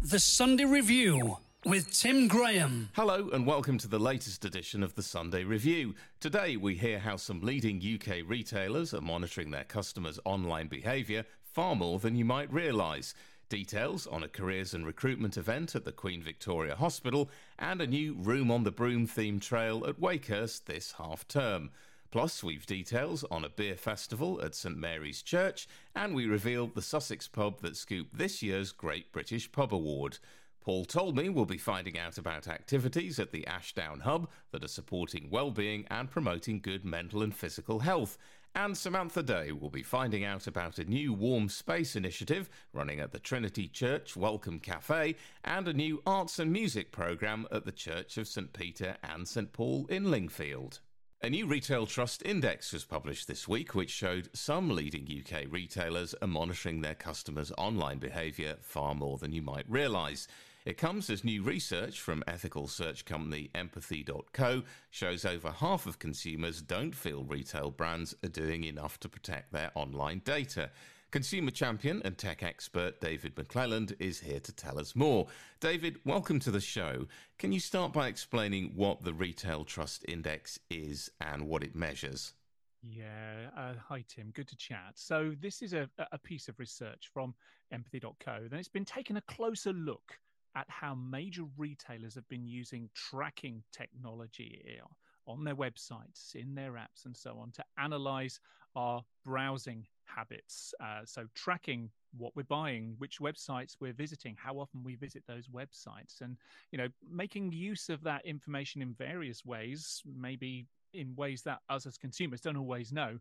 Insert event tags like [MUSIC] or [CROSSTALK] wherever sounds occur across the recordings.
The Sunday Review with Tim Graham. Hello, and welcome to the latest edition of the Sunday Review. Today, we hear how some leading UK retailers are monitoring their customers' online behaviour far more than you might realise. Details on a careers and recruitment event at the Queen Victoria Hospital and a new Room on the Broom themed trail at Wakehurst this half term. Plus, we've details on a beer festival at St Mary's Church, and we reveal the Sussex pub that scooped this year's Great British Pub Award. Paul Talmey we'll be finding out about activities at the Ashdown Hub that are supporting well-being and promoting good mental and physical health. And Samantha Day will be finding out about a new warm space initiative running at the Trinity Church Welcome Cafe and a new arts and music programme at the Church of St Peter and St Paul in Lingfield. A new retail trust index was published this week, which showed some leading UK retailers are monitoring their customers' online behaviour far more than you might realise. It comes as new research from ethical search company Empathy.co shows over half of consumers don't feel retail brands are doing enough to protect their online data. Consumer champion and tech expert David McClelland is here to tell us more. David, welcome to the show. Can you start by explaining what the Retail Trust Index is and what it measures? Yeah. Uh, hi, Tim. Good to chat. So, this is a, a piece of research from empathy.co, and it's been taking a closer look at how major retailers have been using tracking technology on their websites, in their apps, and so on to analyze our browsing habits. Uh, so, tracking what we're buying, which websites we're visiting, how often we visit those websites, and you know, making use of that information in various ways, maybe in ways that us as consumers don't always know.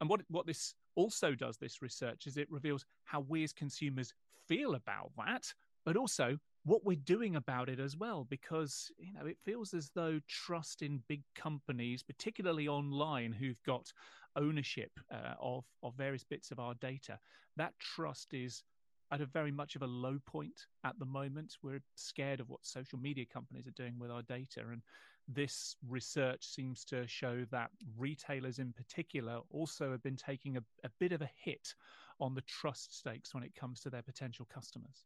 And what what this also does, this research, is it reveals how we as consumers feel about that, but also what we're doing about it as well because you know it feels as though trust in big companies particularly online who've got ownership uh, of of various bits of our data that trust is at a very much of a low point at the moment. We're scared of what social media companies are doing with our data and this research seems to show that retailers in particular also have been taking a, a bit of a hit on the trust stakes when it comes to their potential customers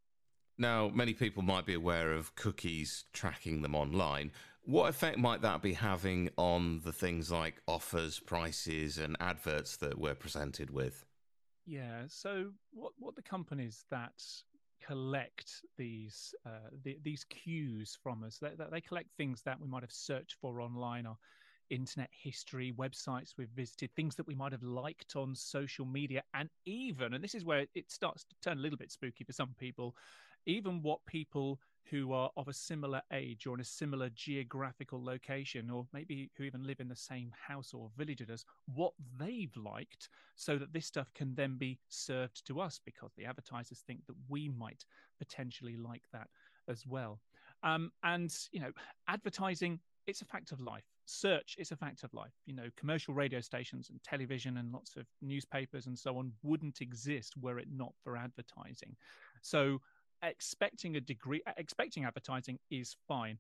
now, many people might be aware of cookies tracking them online. What effect might that be having on the things like offers, prices, and adverts that we're presented with? Yeah. So, what what the companies that collect these uh, the, these cues from us, they, they collect things that we might have searched for online or internet history, websites we've visited, things that we might have liked on social media, and even, and this is where it starts to turn a little bit spooky for some people, even what people who are of a similar age or in a similar geographical location, or maybe who even live in the same house or village as us, what they've liked, so that this stuff can then be served to us because the advertisers think that we might potentially like that as well. Um, and, you know, advertising, it's a fact of life. Search is a fact of life. You know, commercial radio stations and television and lots of newspapers and so on wouldn't exist were it not for advertising. So expecting a degree expecting advertising is fine.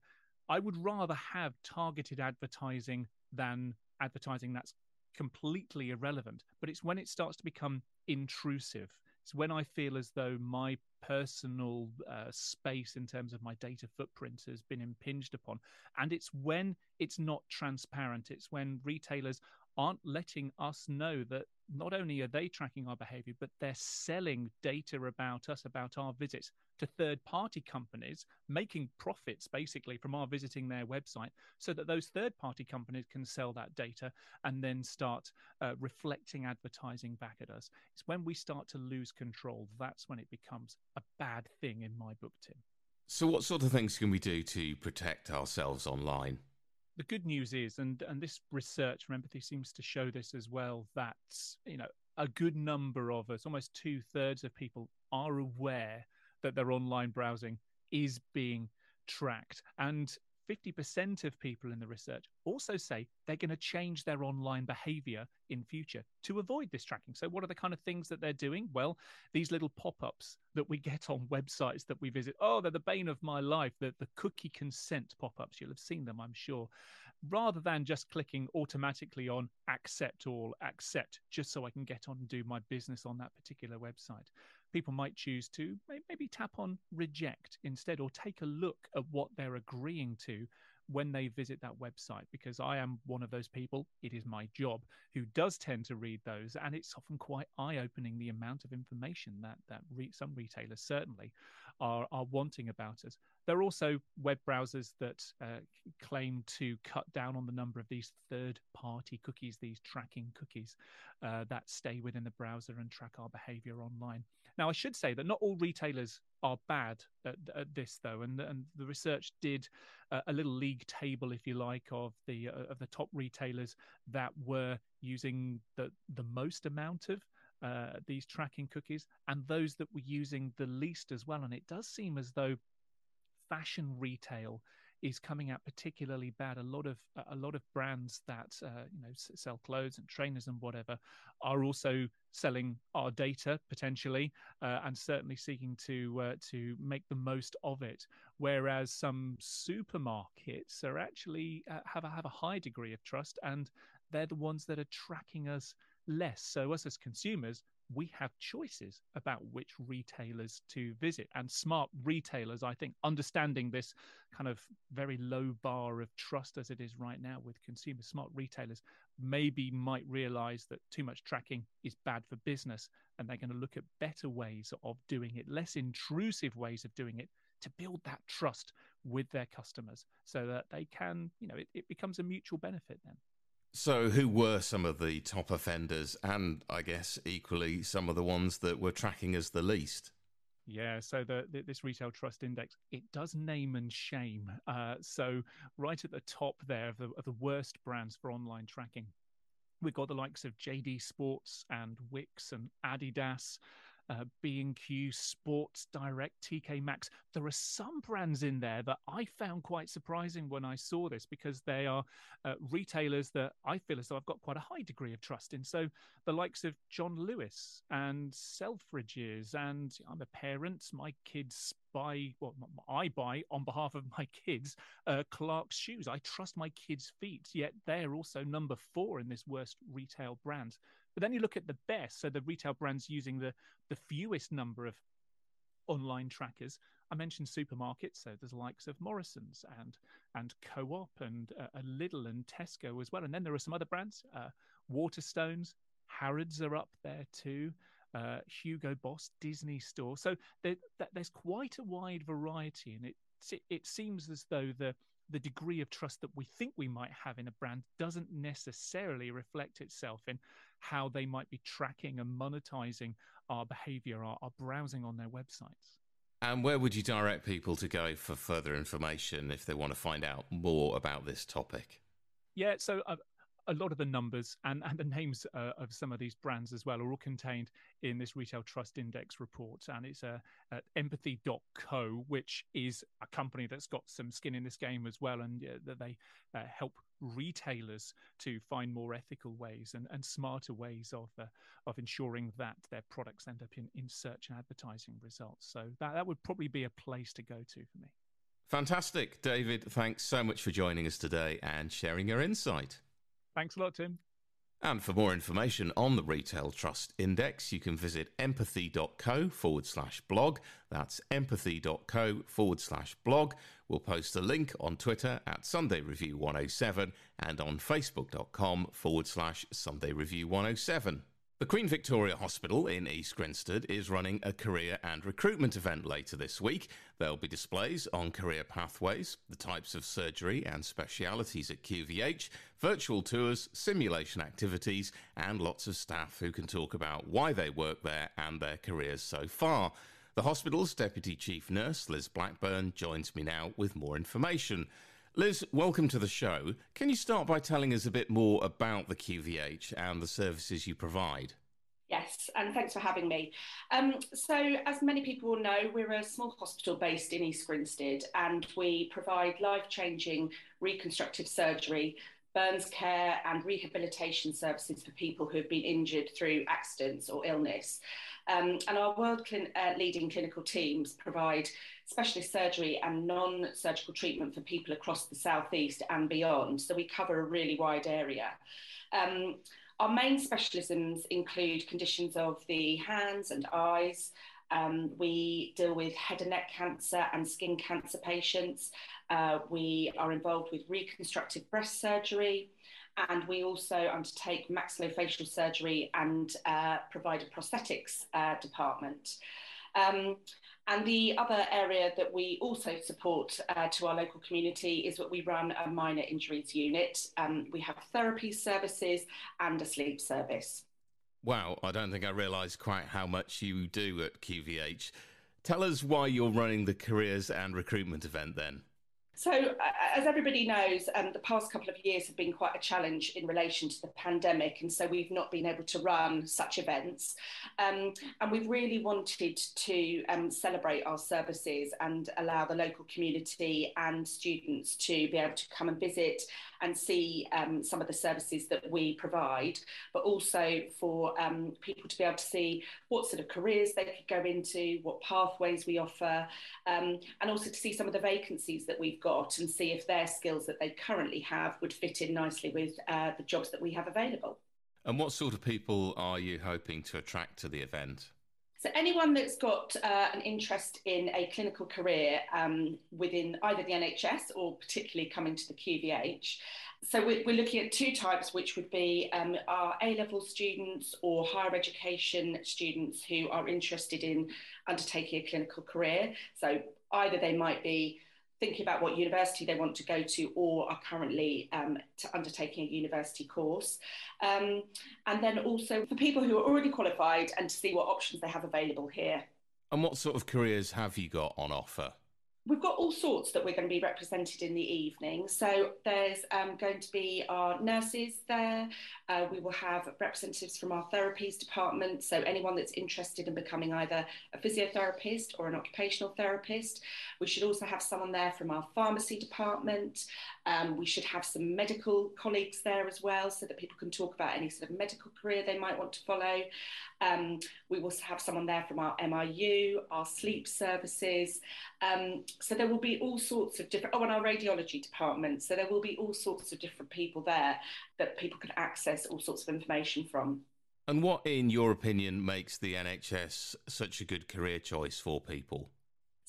I would rather have targeted advertising than advertising that's completely irrelevant. But it's when it starts to become intrusive. It's when i feel as though my personal uh, space in terms of my data footprint has been impinged upon. And it's when it's not transparent. It's when retailers aren't letting us know that not only are they tracking our behavior, but they're selling data about us, about our visits to third party companies, making profits basically from our visiting their website so that those third party companies can sell that data and then start uh, reflecting advertising back at us. It's when we start to lose control, that's when it becomes a bad thing in my book, Tim. So, what sort of things can we do to protect ourselves online? The good news is, and and this research from empathy seems to show this as well, that you know a good number of us, almost two thirds of people, are aware that their online browsing is being tracked, and 50% of people in the research also say they're going to change their online behavior in future to avoid this tracking. So what are the kind of things that they're doing? Well, these little pop-ups that we get on websites that we visit, oh, they're the bane of my life, the, the cookie consent pop-ups. You'll have seen them, I'm sure. Rather than just clicking automatically on accept all, accept, just so I can get on and do my business on that particular website people might choose to maybe tap on reject instead or take a look at what they're agreeing to when they visit that website because I am one of those people, it is my job, who does tend to read those. And it's often quite eye opening the amount of information that, that re- some retailers certainly are, are wanting about us. There are also web browsers that uh, claim to cut down on the number of these third party cookies, these tracking cookies uh, that stay within the browser and track our behavior online. Now, I should say that not all retailers are bad at, at this, though, and, and the research did uh, a little league table, if you like, of the uh, of the top retailers that were using the the most amount of uh, these tracking cookies and those that were using the least as well. And it does seem as though fashion retail is coming out particularly bad. A lot of a lot of brands that uh, you know sell clothes and trainers and whatever are also selling our data potentially, uh, and certainly seeking to uh, to make the most of it. Whereas some supermarkets are actually uh, have a, have a high degree of trust, and they're the ones that are tracking us less. So us as consumers, we have choices about which retailers to visit. And smart retailers, I think, understanding this kind of very low bar of trust as it is right now with consumers, smart retailers maybe might realize that too much tracking is bad for business. And they're going to look at better ways of doing it, less intrusive ways of doing it to build that trust with their customers so that they can, you know, it, it becomes a mutual benefit then. So, who were some of the top offenders, and I guess equally some of the ones that were tracking as the least? Yeah, so the, the, this retail trust index it does name and shame. Uh, so right at the top there of the, of the worst brands for online tracking, we've got the likes of JD Sports and Wickes and Adidas uh, B&Q, Sports Direct, TK Maxx. There are some brands in there that I found quite surprising when I saw this because they are uh, retailers that I feel as though I've got quite a high degree of trust in. So the likes of John Lewis and Selfridges, and I'm a parent, my kids buy well i buy on behalf of my kids uh, Clarks shoes i trust my kids feet yet they're also number four in this worst retail brands but then you look at the best, so the retail brands using the the fewest number of online trackers. I mentioned supermarkets, so there's the likes of Morrisons and and Co-op and uh, Lidl and Tesco as well. And then there are some other brands, uh, Waterstones, Harrods are up there too. Uh, Hugo Boss, Disney Store. So there, there's quite a wide variety, and it it seems as though the the degree of trust that we think we might have in a brand doesn't necessarily reflect itself in how they might be tracking and monetizing our behavior, our, our browsing on their websites. And where would you direct people to go for further information if they want to find out more about this topic? Yeah, so uh, a lot of the numbers and, and the names uh, of some of these brands as well are all contained in this retail trust index report. And it's uh, at empathy.co which is a company that's got some skin in this game as well and uh, that they uh, help retailers to find more ethical ways and, and smarter ways of uh, of ensuring that their products end up in, in search and advertising results. So that, that would probably be a place to go to for me. Fantastic. David thanks so much for joining us today and sharing your insight Thanks a lot, Tim. And for more information on the Retail Trust Index, you can visit empathy.co forward slash blog. That's empathy.co forward slash blog. We'll post a link on Twitter at Sunday Review 107 and on facebook.com forward slash Sunday Review 107. The Queen Victoria Hospital in East Grinstead is running a career and recruitment event later this week. There'll be displays on career pathways, the types of surgery and specialities at QVH, virtual tours, simulation activities, and lots of staff who can talk about why they work there and their careers so far. The hospital's Deputy Chief Nurse, Liz Blackburn, joins me now with more information. Liz, welcome to the show. Can you start by telling us a bit more about the QVH and the services you provide? Yes, and thanks for having me. Um, so, as many people will know, we're a small hospital based in East Grinstead and we provide life changing reconstructive surgery, burns care, and rehabilitation services for people who have been injured through accidents or illness. Um, and our world clin- uh, leading clinical teams provide specialist surgery and non surgical treatment for people across the southeast and beyond. So we cover a really wide area. Um, our main specialisms include conditions of the hands and eyes, Um, we deal with head and neck cancer and skin cancer patients. Uh, we are involved with reconstructive breast surgery. And we also undertake maxillofacial surgery and uh, provide a prosthetics uh, department. Um, and the other area that we also support uh, to our local community is that we run a minor injuries unit. Um, we have therapy services and a sleep service. Wow, I don't think I realised quite how much you do at QVH. Tell us why you're running the careers and recruitment event then. So, as everybody knows, um, the past couple of years have been quite a challenge in relation to the pandemic, and so we've not been able to run such events. Um, and we've really wanted to um, celebrate our services and allow the local community and students to be able to come and visit and see um, some of the services that we provide, but also for um, people to be able to see what sort of careers they could go into, what pathways we offer, um, and also to see some of the vacancies that we've got and see if their skills that they currently have would fit in nicely with uh, the jobs that we have available. And what sort of people are you hoping to attract to the event? So anyone that's got uh, an interest in a clinical career um, within either the NHS or particularly coming to the QVH. So we're, we're looking at two types, which would be um, our A-level students or higher education students who are interested in undertaking a clinical career. So either they might be thinking about what university they want to go to or are currently um, undertaking a university course. Um, and then also for people who are already qualified and to see what options they have available here. And what sort of careers have you got on offer? We've got all sorts that we're going to be represented in the evening. So there's um, going to be our nurses there. Uh, we will have representatives from our therapies department. So anyone that's interested in becoming either a physiotherapist or an occupational therapist. We should also have someone there from our pharmacy department. Um, we should have some medical colleagues there as well, so that people can talk about any sort of medical career they might want to follow. Um, we will have someone there from our MIU, our sleep services. Um, so there will be all sorts of different, oh, and our radiology department. So there will be all sorts of different people there that people can access all sorts of information from. And what, in your opinion, makes the NHS such a good career choice for people?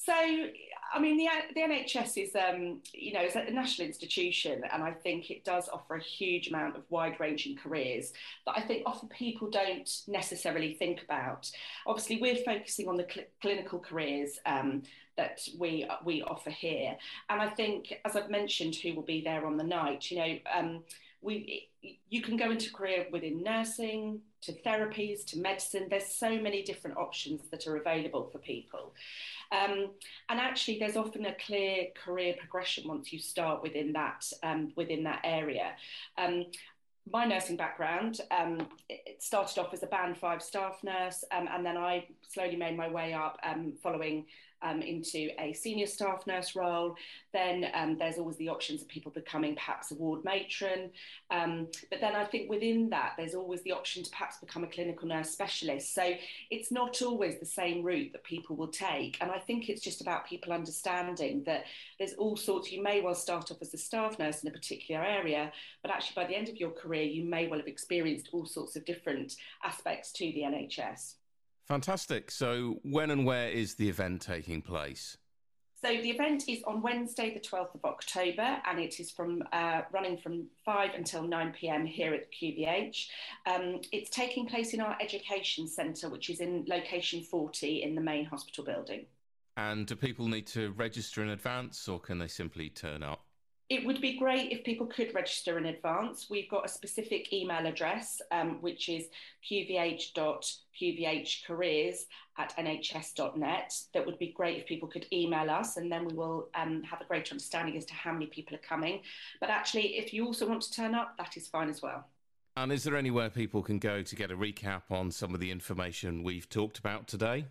So, I mean, the, the NHS is, um, you know, it's a national institution, and I think it does offer a huge amount of wide-ranging careers that I think often people don't necessarily think about. Obviously, we're focusing on the cl- clinical careers um, that we we offer here, and I think, as I've mentioned, who will be there on the night, you know. Um, we, you can go into career within nursing, to therapies, to medicine. There's so many different options that are available for people. Um, and actually, there's often a clear career progression once you start within that um, within that area. Um, my nursing background um, it started off as a band five staff nurse, um, and then I slowly made my way up um, following um, into a senior staff nurse role. Then um, there's always the options of people becoming perhaps a ward matron. Um, but then I think within that, there's always the option to perhaps become a clinical nurse specialist. So it's not always the same route that people will take. And I think it's just about people understanding that there's all sorts, you may well start off as a staff nurse in a particular area, but actually by the end of your career, you may well have experienced all sorts of different aspects to the NHS. Fantastic. So, when and where is the event taking place? So the event is on Wednesday, the 12th of October, and it is from uh, running from 5 until 9 pm here at QVH. Um, it's taking place in our education centre, which is in location 40 in the main hospital building. And do people need to register in advance, or can they simply turn up? It would be great if people could register in advance. We've got a specific email address, um, which is qvh.qvhcareers at nhs.net. That would be great if people could email us, and then we will um, have a greater understanding as to how many people are coming. But actually, if you also want to turn up, that is fine as well. And is there anywhere people can go to get a recap on some of the information we've talked about today?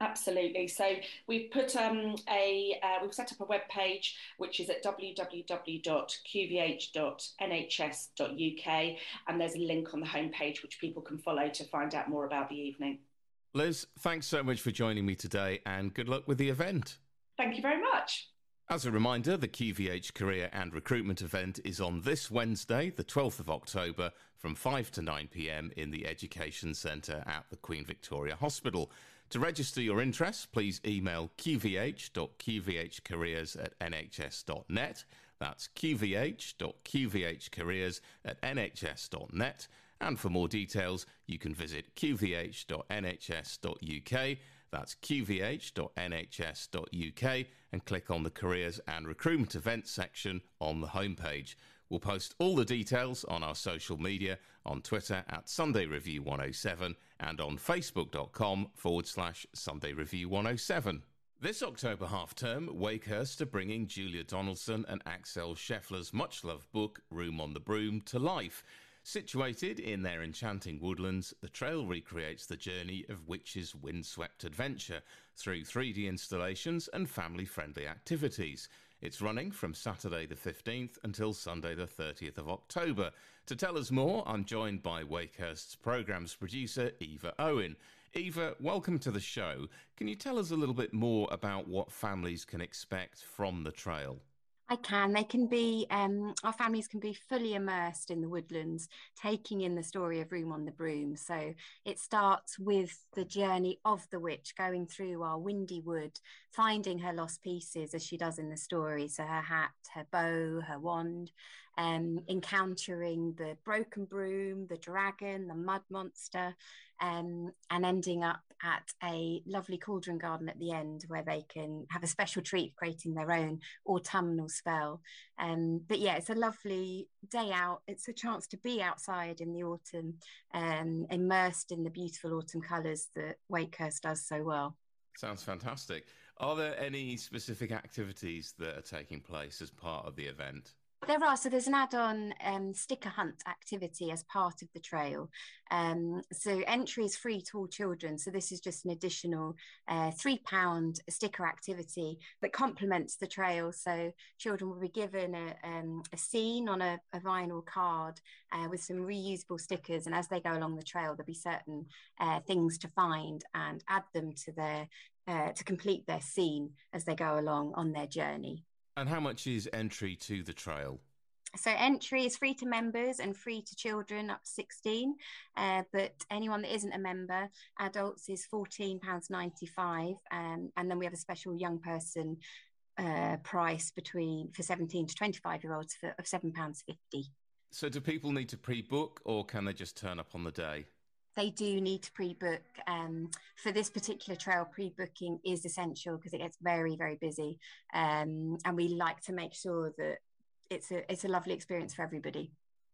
Absolutely. So we've put um, a uh, we've set up a web page which is at www.qvh.nhs.uk, and there's a link on the homepage which people can follow to find out more about the evening. Liz, thanks so much for joining me today, and good luck with the event. Thank you very much. As a reminder, the QVH Career and Recruitment event is on this Wednesday, the 12th of October, from 5 to 9 pm in the Education Centre at the Queen Victoria Hospital. To register your interest, please email qvh.qvhcareers at nhs.net. That's qvh.qvhcareers at nhs.net. And for more details, you can visit qvh.nhs.uk. That's qvh.nhs.uk and click on the Careers and Recruitment Events section on the homepage. We'll post all the details on our social media on Twitter at Sunday Review 107 and on facebook.com forward slash Sunday Review 107. This October half term, Wakehurst are bringing Julia Donaldson and Axel Scheffler's much loved book, Room on the Broom, to life. Situated in their enchanting woodlands, the trail recreates the journey of witches' windswept adventure through 3D installations and family friendly activities. It's running from Saturday the 15th until Sunday the 30th of October. To tell us more, I'm joined by Wakehurst's programmes producer, Eva Owen. Eva, welcome to the show. Can you tell us a little bit more about what families can expect from the trail? I can. They can be, um, our families can be fully immersed in the woodlands, taking in the story of Room on the Broom. So it starts with the journey of the witch going through our windy wood, finding her lost pieces as she does in the story. So her hat, her bow, her wand, um, encountering the broken broom, the dragon, the mud monster, um, and ending up at a lovely cauldron garden at the end where they can have a special treat creating their own autumnal spell. Um, but yeah, it's a lovely day out. It's a chance to be outside in the autumn, um, immersed in the beautiful autumn colours that Wakehurst does so well. Sounds fantastic. Are there any specific activities that are taking place as part of the event? There are. So there's an add-on um, sticker hunt activity as part of the trail. Um, so entry is free to all children. So this is just an additional uh, three pound sticker activity that complements the trail. So children will be given a, um, a scene on a, a vinyl card uh, with some reusable stickers. And as they go along the trail, there'll be certain uh, things to find and add them to their uh, to complete their scene as they go along on their journey. And how much is entry to the trail? So entry is free to members and free to children up to 16. Uh, but anyone that isn't a member, adults is £14.95. Um, and then we have a special young person uh, price between for 17 to 25 year olds for, of £7.50. So do people need to pre-book or can they just turn up on the day? They do need to pre-book um, for this particular trail pre-booking is essential because it gets very very busy. Um, and we like to make sure that it's a it's a lovely experience for everybody.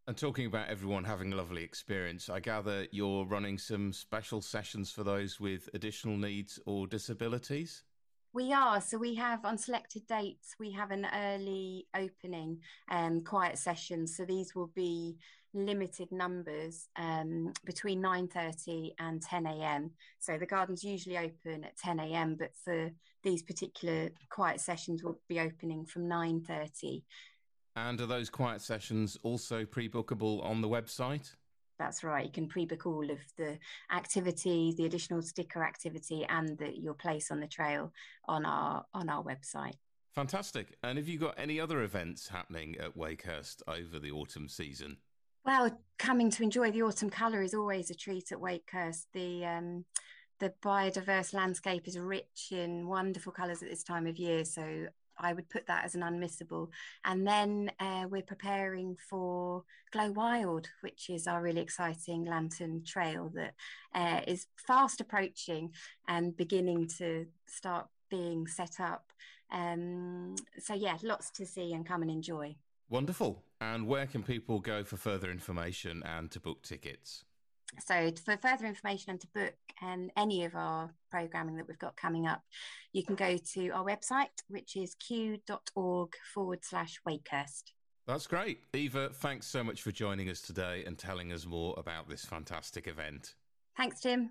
And talking about everyone having a lovely experience i gather you're running some special sessions for those with additional needs or disabilities we are. So we have on selected dates, we have an early opening um, quiet session. So these will be limited numbers um, between 9.30 and 10 a.m. So the garden's usually open at 10 a.m. But for these particular quiet sessions, we'll be opening from 9.30. And are those quiet sessions also pre-bookable on the website? That's right. You can pre-book all of the activities, the additional sticker activity, and the, your place on the trail on our on our website. Fantastic. And have you got any other events happening at Wakehurst over the autumn season? Well, coming to enjoy the autumn colour is always a treat at Wakehurst. The um, the biodiverse landscape is rich in wonderful colours at this time of year, so I would put that as an unmissable. And then uh, we're preparing for Glow Wild, which is our really exciting lantern trail that uh, is fast approaching and beginning to start being set up. Um, so, yeah, lots to see and come and enjoy. Wonderful. And where can people go for further information and to book tickets? So, for further information and to book um, any of our programming that we've got coming up, you can go to our website, which is kew.org forward slash Wakehurst. That's great. Eva, thanks so much for joining us today and telling us more about this fantastic event. Thanks, Tim.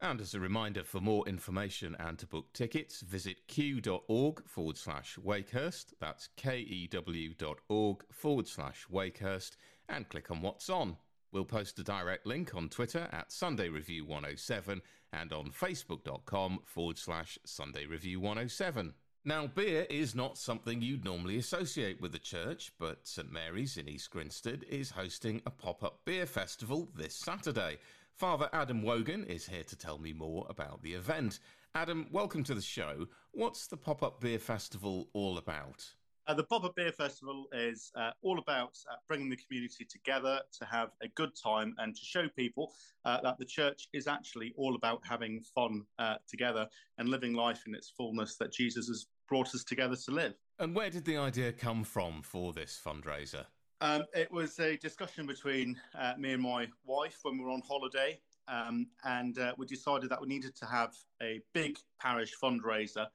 And as a reminder, for more information and to book tickets, visit kew.org forward slash Wakehurst. That's kew.org forward slash Wakehurst and click on what's on. We'll post a direct link on Twitter at Sunday Review 107 and on facebook.com forward slash Sunday Review 107. Now, beer is not something you'd normally associate with the church, but St Mary's in East Grinstead is hosting a pop up beer festival this Saturday. Father Adam Wogan is here to tell me more about the event. Adam, welcome to the show. What's the Pop Up Beer Festival all about? Uh, the Up Beer Festival is uh, all about uh, bringing the community together to have a good time and to show people uh, that the church is actually all about having fun uh, together and living life in its fullness that Jesus has brought us together to live. And where did the idea come from for this fundraiser? Um, it was a discussion between uh, me and my wife when we were on holiday. Um, and we decided that we needed to have a big parish fundraiser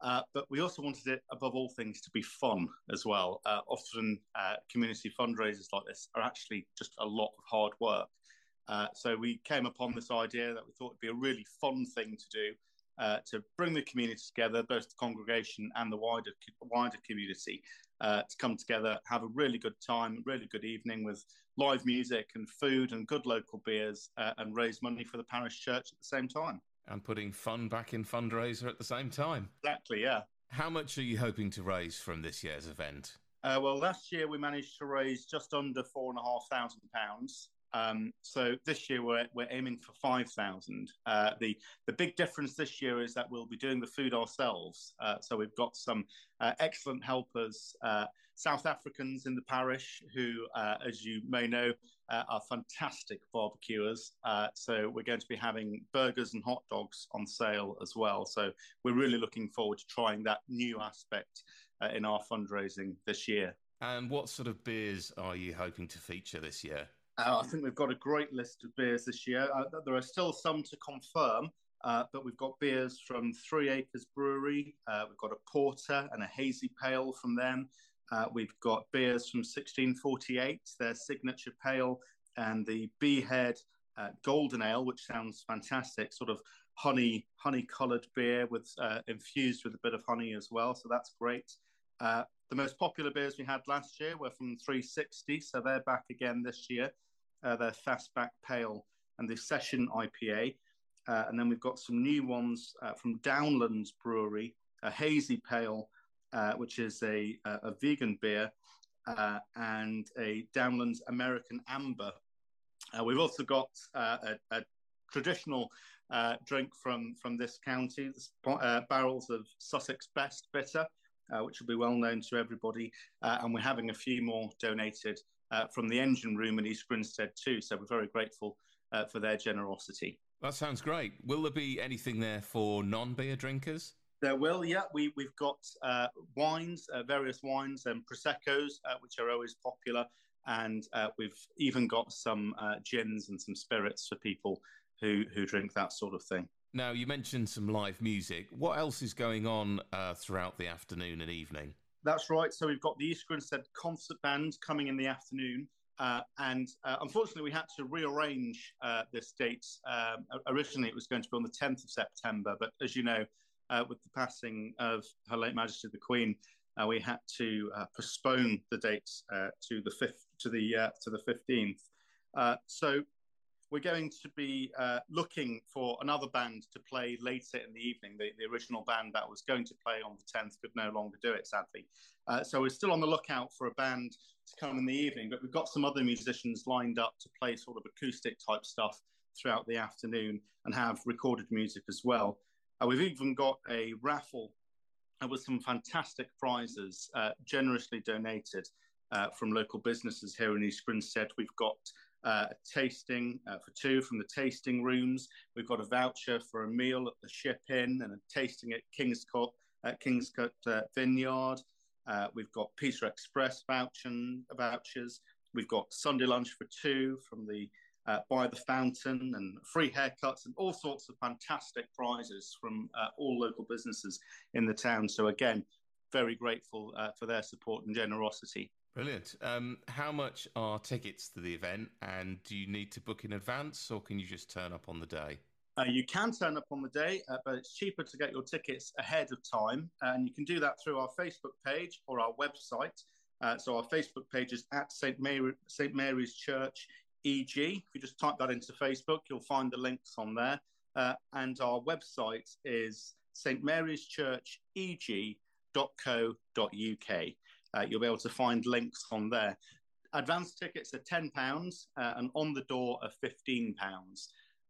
uh, but we also wanted it, above all things, to be fun as well. Uh, often, uh, community fundraisers like this are actually just a lot of hard work. Uh, so we came upon this idea that we thought would be a really fun thing to do uh, to bring the community together, both the congregation and the wider wider community, to come together, have a really good time, really good evening with live music and food and good local beers, and raise money for the parish church at the same time and putting fun back in fundraiser at the same time. Exactly, yeah. How much are you hoping to raise from this year's event? Uh, well, last year we managed to raise just under four and a half thousand pounds. Um, so this year we're, we're aiming for five thousand. Uh, the the big difference this year is that we'll be doing the food ourselves. Uh, so we've got some uh, excellent helpers, uh, South Africans in the parish, who, uh, as you may know, uh, are fantastic barbecuers. So we're going to be having burgers and hot dogs on sale as well. So we're really looking forward to trying that new aspect in our fundraising this year. And what sort of beers are you hoping to feature this year? Uh, I think we've got a great list of beers this year. Uh, there are still some to confirm. Uh, but we've got beers from Three Acres Brewery. we've got a porter and a hazy pale from them. Uh, we've got beers from 1648, their signature pale, and the Beehead uh, Golden Ale, which sounds fantastic, sort of honey honey coloured beer with uh, infused with a bit of honey as well. So that's great. Uh, the most popular beers we had last year were from 360, so they're back again this year. Uh, they're Fastback Pale and the Session IPA. Uh, and then we've got some new ones from Downlands Brewery, a hazy pale uh, which is a, a, vegan beer, uh, and a Downlands American Amber. Uh, we've also got uh, a, a, traditional uh, drink from, from this county, barrels of Sussex Best Bitter, which will be well known to everybody. and we're having a few more donated from the engine room in East Grinstead too. So we're very grateful for their generosity. That sounds great. Will there be anything there for non beer drinkers? There will, yeah. We, we've got uh, wines, uh, various wines and Prosecco's, uh, which are always popular. And uh, we've even got some uh, gins and some spirits for people who, who drink that sort of thing. Now, you mentioned some live music. What else is going on uh, throughout the afternoon and evening? That's right. So we've got the East Grinstead Concert Band coming in the afternoon. Uh, and uh, unfortunately, we had to rearrange uh, this date. Um, originally, it was going to be on the 10th of September, but as you know, uh, with the passing of Her late Majesty the Queen, uh, we had to uh, postpone the date to the fifth to the to the fifteenth. Uh, so we're going to be looking for another band to play later in the evening. The, the original band that was going to play on the tenth could no longer do it, sadly. so we're still on the lookout for a band to come in the evening, but we've got some other musicians lined up to play sort of acoustic type stuff throughout the afternoon and have recorded music as well. Uh, we've even got a raffle uh, with some fantastic prizes uh, generously donated uh, from local businesses here in East Grinstead. We've got uh, a tasting uh, for two from the tasting rooms. We've got a voucher for a meal at the Ship Inn and a tasting at Kingscote, at Kingscote Vineyard. we've got Pizza Express vouchers. We've got Sunday lunch for two from the uh, by the fountain and free haircuts and all sorts of fantastic prizes from uh, all local businesses in the town. So again, very grateful uh, for their support and generosity. Brilliant. Um, how much are tickets to the event, and do you need to book in advance, or can you just turn up on the day? Uh, you can turn up on the day, uh, but it's cheaper to get your tickets ahead of time, and you can do that through our Facebook page or our website. Uh, so our Facebook page is at St. Mary, St. Mary's Church EG. If you just type that into Facebook, you'll find the links on there. Uh, and our website is St Mary's Church EG.co.uk. Uh, you'll be able to find links on there. advance tickets are £10 uh, and on the door are £15.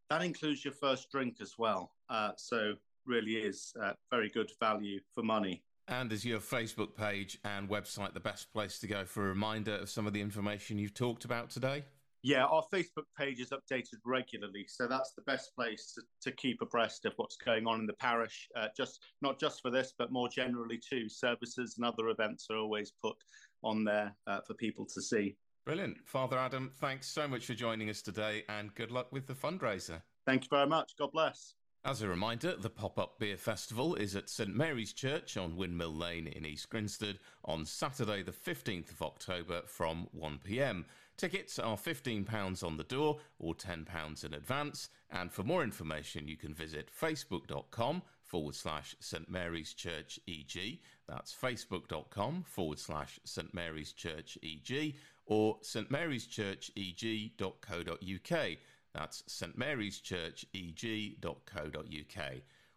That includes your first drink as well. Uh, so, really is uh, very good value for money. And is your Facebook page and website the best place to go for a reminder of some of the information you've talked about today? Yeah, our Facebook page is updated regularly, so that's the best place to, to keep abreast of what's going on in the parish. Uh, just not just for this, but more generally too. Services and other events are always put on there uh, for people to see. Brilliant, Father Adam. Thanks so much for joining us today, and good luck with the fundraiser. Thank you very much. God bless. As a reminder, the Pop Up Beer Festival is at St Mary's Church on Windmill Lane in East Grinstead on Saturday, the 15th of October from 1pm. Tickets are £15 on the door or £10 in advance. And for more information, you can visit facebook.com forward slash St Mary's Church EG. That's facebook.com forward slash St Mary's Church EG or stmaryschurcheg.co.uk. That's stmaryschurcheg.co.uk.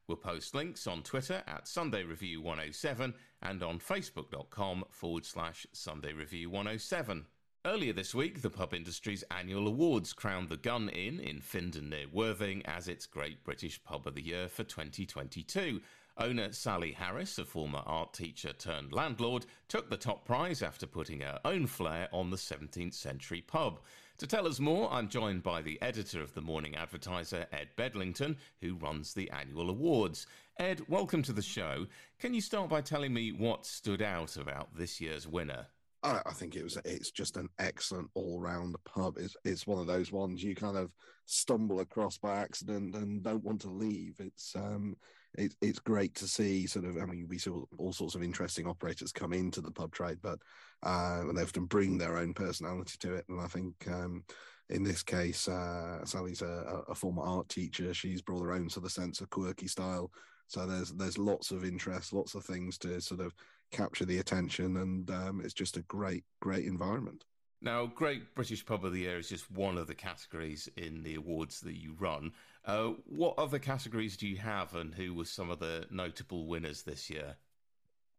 We'll post links on Twitter at Sunday Review 107 and on facebook.com forward slash Sunday Review 107. Earlier this week, the pub industry's annual awards crowned the Gun Inn in Findon near Worthing as its Great British Pub of the Year for 2022. Owner Sally Harris, a former art teacher turned landlord, took the top prize after putting her own flair on the 17th century pub. To tell us more, I'm joined by the editor of the Morning Advertiser, Ed Bedlington, who runs the annual awards. Ed, welcome to the show. Can you start by telling me what stood out about this year's winner? I, I think it was it's just an excellent all round pub. It's it's one of those ones you kind of stumble across by accident and don't want to leave. It's um it, it's great to see sort of I mean we saw all sorts of interesting operators come into the pub trade, but uh, they often bring their own personality to it, and I think. Um, in this case, uh, Sally's a, a, former art teacher. She's brought her own sort of sense of quirky style. So there's there's lots of interest, lots of things to sort of capture the attention, and um, it's just a great, great environment. Now, Great British Pub of the Year is just one of the categories in the awards that you run. Uh, what other categories do you have, and who were some of the notable winners this year?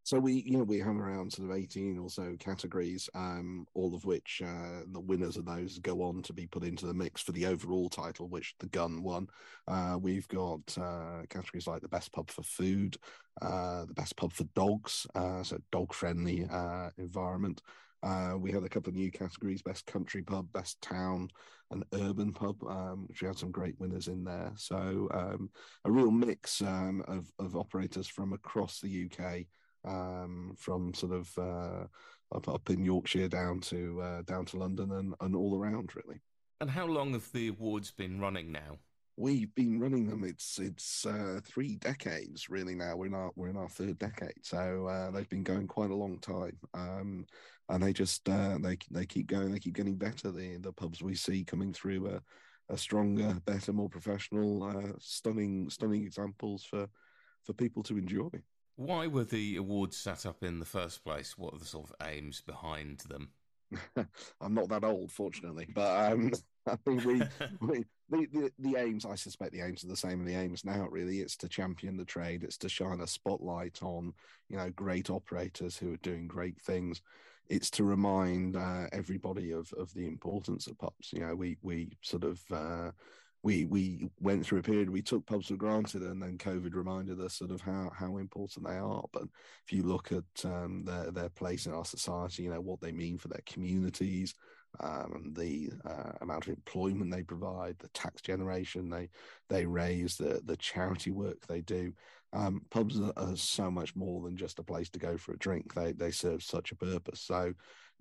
So we, you know, we have around sort of 18 or so categories, um, all of which uh, the winners of those go on to be put into the mix for the overall title, which the gun won. Uh, we've got uh, categories like the best pub for food, uh, the best pub for dogs, uh, so dog friendly uh, environment. we had a couple of new categories: best country pub, best town, and urban pub, um, which we had some great winners in there. So um, a real mix um, of, of operators from across the UK um, from sort of uh, up, up in Yorkshire down to uh, down to London and, and all around really. And how long have the awards been running now? We've been running them. It's it's uh, three decades really now. We're in our we're in our third decade, so uh, they've been going quite a long time. Um, and they just uh, they they keep going. They keep getting better. The the pubs we see coming through are, are stronger, better, more professional. Uh, stunning stunning examples for for people to enjoy. Why were the awards set up in the first place? What are the sort of aims behind them? [LAUGHS] I'm not that old, fortunately, but um, [LAUGHS] I think we, [LAUGHS] we the, the, the aims. I suspect the aims are the same. The aims now, really, it's to champion the trade. It's to shine a spotlight on you know great operators who are doing great things. It's to remind uh, everybody of of the importance of pubs. You know, we we sort of. Uh, we we went through a period we took pubs for granted, and then COVID reminded us sort of how how important they are. But if you look at um, their their place in our society, you know what they mean for their communities, um, the uh, amount of employment they provide, the tax generation they they raise, the the charity work they do. Um, pubs are, are, so much more than just a place to go for a drink. They they serve such a purpose. So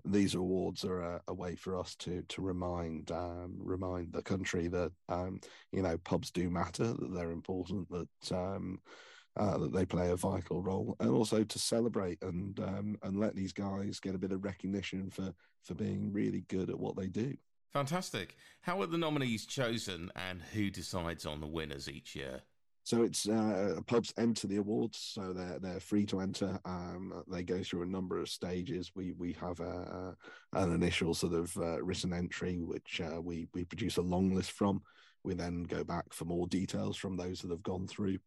these awards are a, a, way for us to to remind um, remind the country that um, you know pubs do matter, that they're important, that um, uh, that they play a vital role, and also to celebrate and um, and let these guys get a bit of recognition for for being really good at what they do. Fantastic. How are the nominees chosen, and who decides on the winners each year? So it's uh, pubs enter the awards, so they're they're free to enter. Um, they go through a number of stages. We we have a, a an initial sort of uh, written entry, which uh, we we produce a long list from. We then go back for more details from those that have gone through.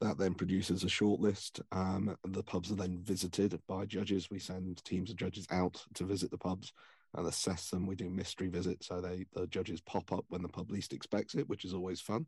That then produces a short list. Um, the pubs are then visited by judges. We send teams of judges out to visit the pubs, and assess them. We do mystery visits, so they the judges pop up when the pub least expects it, which is always fun.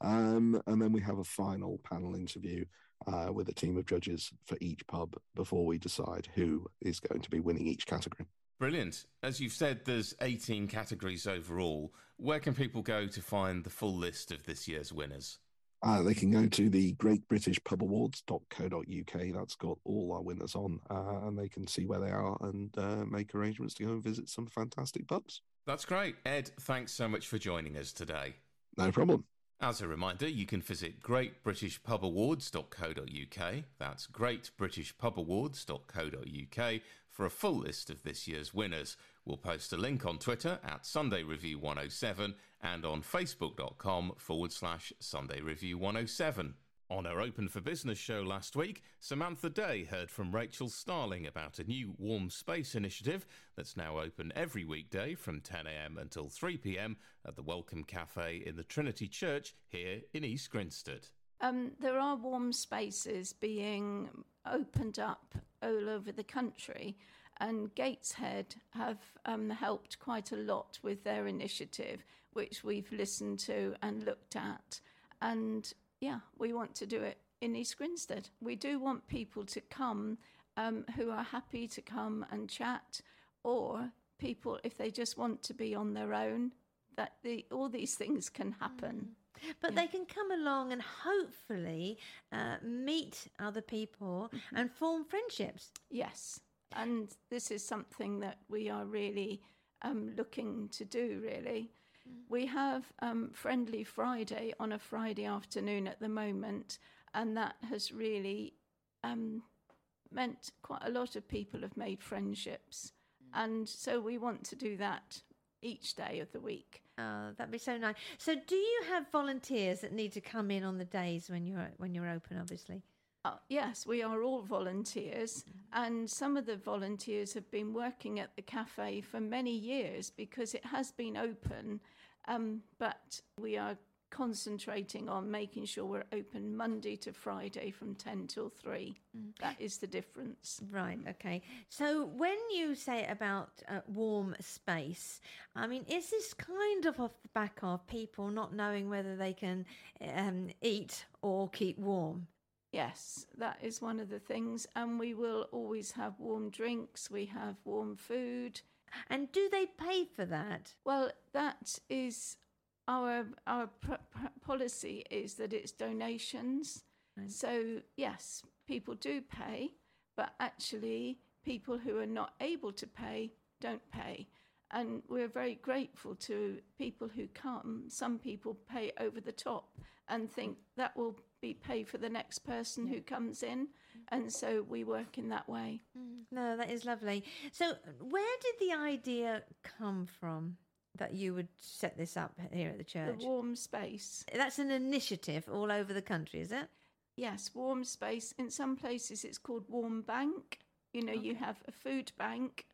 Um, and then we have a final panel interview uh, with a team of judges for each pub before we decide who is going to be winning each category. Brilliant. As you've said, there's 18 categories overall. Where can people go to find the full list of this year's winners? Uh, they can go to the Great British Pub Awards.co.uk. That's got all our winners on, uh, and they can see where they are and uh, make arrangements to go and visit some fantastic pubs. That's great. Ed, thanks so much for joining us today. No problem. As a reminder, you can visit greatbritishpubawards.co.uk. That's greatbritishpubawards.co.uk for a full list of this year's winners. We'll post a link on Twitter at Sunday Review 107 and on facebook.com forward slash Sunday Review 107. On our Open for Business show last week, Samantha Day heard from Rachel Starling about a new warm space initiative that's now open every weekday from 10am until 3pm at the Welcome Cafe in the Trinity Church here in East Grinstead. Um, there are warm spaces being opened up all over the country, and Gateshead have um, helped quite a lot with their initiative, which we've listened to and looked at. And yeah, we want to do it in East Grinstead. We do want people to come um, who are happy to come and chat, or people if they just want to be on their own. That the, all these things can happen. Mm. But yeah. they can come along and hopefully uh, meet other people mm-hmm. and form friendships. Yes, and this is something that we are really um, looking to do. Really, we have um, Friendly Friday on a Friday afternoon at the moment, and that has really um, meant quite a lot of people have made friendships. Mm. And so we want to do that each day of the week. Oh, that'd be so nice. So, do you have volunteers that need to come in on the days when you're when you're open? Obviously. Uh, yes, we are all volunteers, mm-hmm. and some of the volunteers have been working at the cafe for many years because it has been open um, but we are concentrating on making sure we're open Monday to Friday from 10 till 3. Mm. That is the difference. Right, okay. So when you say about uh, warm space, I mean, is this kind of off the back of people not knowing whether they can um, eat or keep warm? Yes, that is one of the things. And we will always have warm drinks, we have warm food. And do they pay for that? Well, that is our our pr- pr- policy is that it's donations. Right. So yes, people do pay, but actually, people who are not able to pay don't pay. And we're very grateful to people who come. Some people pay over the top and think that will be pay for the next person who comes in and so we work in that way. Mm. No, that is lovely. So, where did the idea come from that you would set this up here at the church? The warm space. That's an initiative all over the country, is it? Yes, warm space. In some places, it's called warm bank. You know, okay. you have a food bank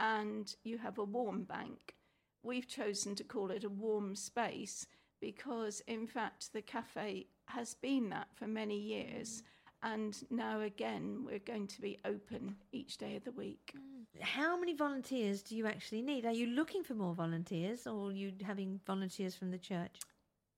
and you have a warm bank. We've chosen to call it a warm space because, in fact, the cafe has been that for many years. Mm and now again, we're going to be open each day of the week. Mm. How many volunteers do you actually need? Are you looking for more volunteers or are you having volunteers from the church?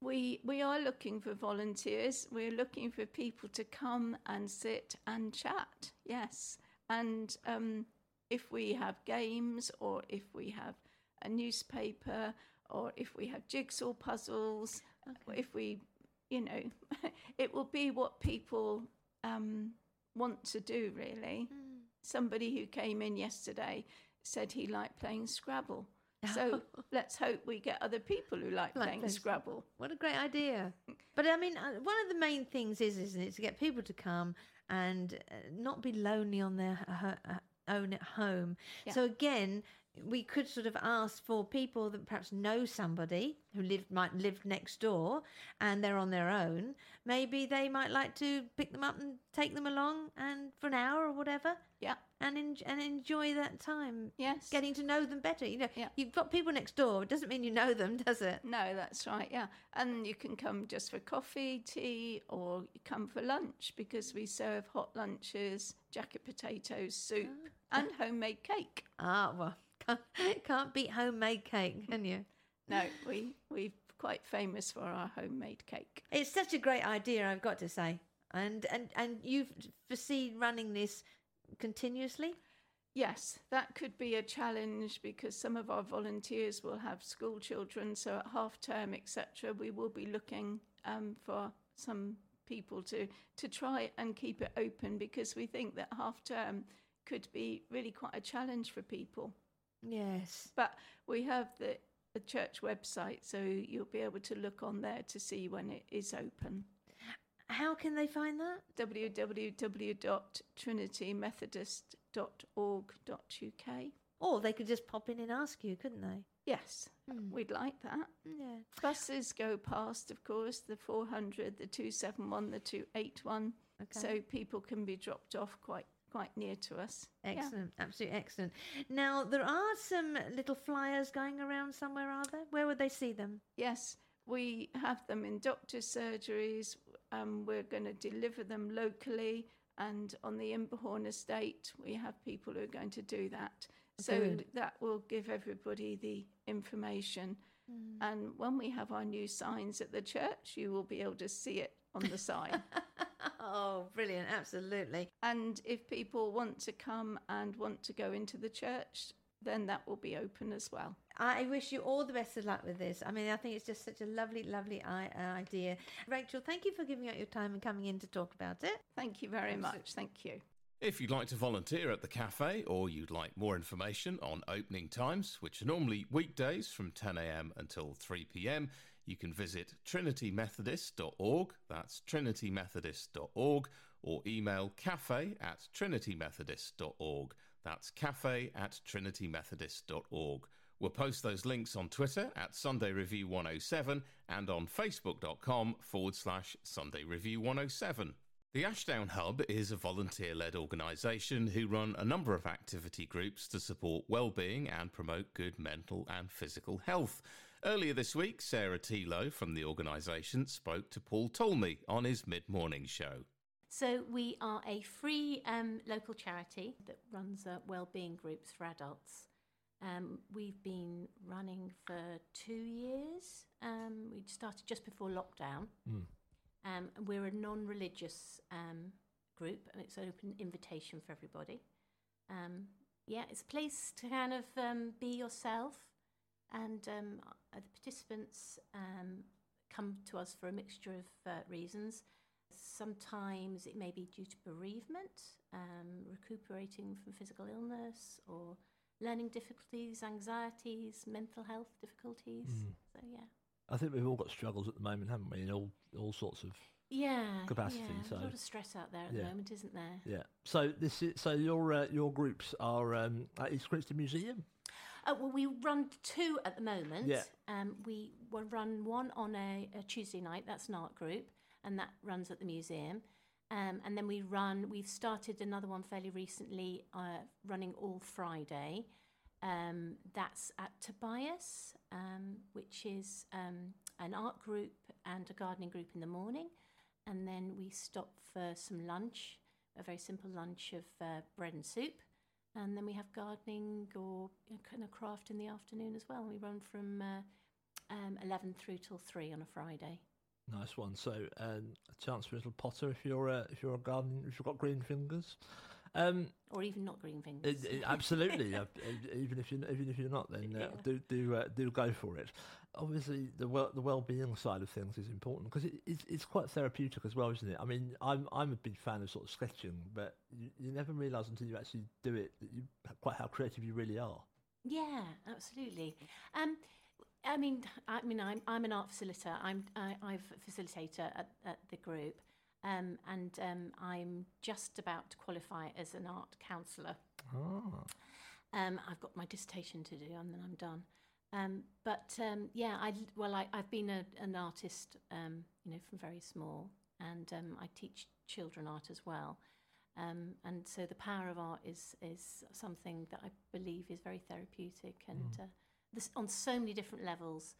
We, we are looking for volunteers. We're looking for people to come and sit and chat, yes. And um, if we have games or if we have a newspaper or if we have jigsaw puzzles, okay. if we, you know, [LAUGHS] it will be what people um, want to do, really. Mm. Somebody who came in yesterday said he liked playing Scrabble. [LAUGHS] So let's hope we get other people who like, like playing Scrabble. What a great idea! But I mean, uh, one of the main things is, isn't it, to get people to come and uh, not be lonely on their uh, own at home. Yeah. So again, we could sort of ask for people that perhaps know somebody who lived might live next door and they're on their own. Maybe they might like to pick them up and take them along and for an hour or whatever. Yeah. And en- and enjoy that time yes. getting to know them better. You know yeah. you've got people next door. It doesn't mean you know them [LAUGHS] does it? No that's right yeah. And you can come just for coffee tea or you come for lunch because we serve hot lunches jacket potatoes soup oh. and homemade cake. Ah well can't, [LAUGHS] can't beat homemade cake, can you? No, we we're quite famous for our homemade cake. It's such a great idea, I've got to say. And and and you foresee running this continuously? Yes, that could be a challenge because some of our volunteers will have school children. So at half term, etc., we will be looking um, for some people to to try and keep it open because we think that half term could be really quite a challenge for people. Yes, but we have the, the church website, so you'll be able to look on there to see when it is open. How can they find that? www.trinitymethodist.org.uk. Or they could just pop in and ask you, couldn't they? Yes, mm. we'd like that. Yeah. Buses go past, of course, the 400, the 271, the 281. Okay. So people can be dropped off quite quite near to us. Excellent, yeah. absolutely excellent. Now there are some little flyers going around somewhere, are there? Where would they see them? Yes, we have them in doctor's surgeries. Um, we're going to deliver them locally, and on the Imberhorne estate, we have people who are going to do that. So Good. that will give everybody the information. Mm. And when we have our new signs at the church, you will be able to see it on the sign. [LAUGHS] [LAUGHS] oh, brilliant. Absolutely. And if people want to come and want to go into the church, then that will be open as well. I wish you all the best of luck with this. I mean, I think it's just such a lovely, lovely uh, idea. Rachel, thank you for giving up your time and coming in to talk about it. Thank you very Absolutely. much. Thank you. If you'd like to volunteer at the cafe or you'd like more information on opening times, which are normally weekdays from 10am until 3pm, you can visit trinitymethodist.org, that's trinitymethodist.org, or email cafe at trinitymethodist.org, that's cafe at trinitymethodist.org. We'll post those links on Twitter at Sunday Review 107 and on facebook.com forward slash Sunday Review 107. The Ashdown Hub is a volunteer led organisation who run a number of activity groups to support well-being and promote good mental and physical health. Earlier this week, Sarah Tilo from the organisation spoke to Paul Talmey on his mid morning show. So, we are a free um, local charity that runs uh, well-being groups for adults. Um, we've been running for two years. Um, we started just before lockdown. Mm. Um, we're a non religious um, group and it's an open invitation for everybody. Um, yeah, it's a place to kind of um, be yourself, and um, uh, the participants um, come to us for a mixture of uh, reasons. Sometimes it may be due to bereavement, recuperating from physical illness, or learning difficulties, anxieties, mental health difficulties. Mm. So, yeah. I think we've all got struggles at the moment, haven't we? In all all sorts of yeah capacity. Yeah. So a lot of stress out there at yeah. the moment, isn't there? Yeah. So this is so your uh, your groups are um, at East Grinstead Museum. Uh, well, we run two at the moment. Yeah. Um, we will run one on a, a, Tuesday night. That's an art group, and that runs at the museum. Um, and then we run. We've started another one fairly recently, uh, running all Friday. Um, that's at Tobias, um, which is um, an art group and a gardening group in the morning. And then we stop for some lunch, a very simple lunch of uh, bread and soup. And then we have gardening or you know, kind of craft in the afternoon as well. We run from uh, um, 11 through till 3 on a Friday. Nice one. So, um, a chance for a little potter if you're uh, if you're a gardening if you've got green fingers. Um, or even not green fingers. It, it, absolutely, [LAUGHS] uh, even if you even if you're not, then uh, yeah. do do uh, do go for it. Obviously, the well the well being side of things is important because it, it's it's quite therapeutic as well, isn't it? I mean, I'm I'm a big fan of sort of sketching, but you, you never realise until you actually do it that you quite how creative you really are. Yeah, absolutely. Um, I mean, I mean, I'm I'm an art facilitator. I'm I, I'm a facilitator at, at the group, um, and um, I'm just about to qualify as an art counsellor. Oh. Um, I've got my dissertation to do, and then I'm done. Um, but um, yeah, I well, I, have been a, an artist, um, you know, from very small, and I teach children art as well. and so the power of art is is something that I believe is very therapeutic, and mm. uh, this, on so many different levels.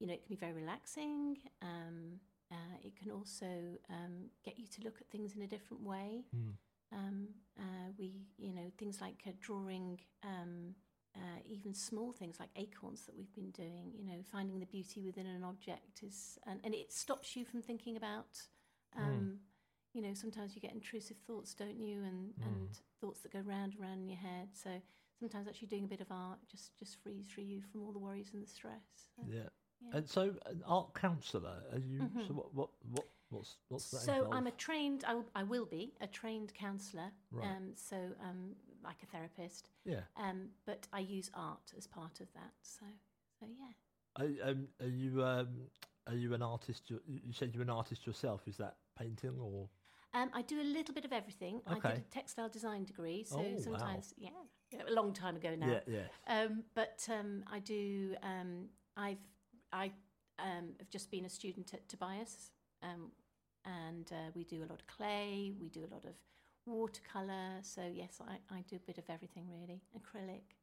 you know, it can be very relaxing. Um, uh, it can also um, get you to look at things in a different way. Mm. Um, uh, we, you know, things things like uh, drawing. Uh, even small things like acorns that we've been doing, you know, finding the beauty within an object is, and, and it stops you from thinking about, um, mm. you know, sometimes you get intrusive thoughts, don't you, and mm. and thoughts that go round and round in your head. So sometimes actually doing a bit of art just just frees free you from all the worries and the stress. So, yeah. yeah. And so, an art counsellor, are you? Mm-hmm. So, what, what, what, what's, what's that? So? I'm a trained. I, I will be a trained counsellor. Right. Um, so, um, like a therapist. Yeah. Um, but I use art as part of that. So, so yeah. Are, um, are you um, are you an artist? You said you're an artist yourself. Is that painting or? Um, I do a little bit of everything. Okay. I did a textile design degree, so oh, sometimes, wow. yeah, a long time ago now. Yeah, yeah. Um, but um, I do. Um, I've I um, have just been a student at Tobias, um, and uh, we do a lot of clay. We do a lot of watercolor. So yes, I, I do a bit of everything really. Acrylic,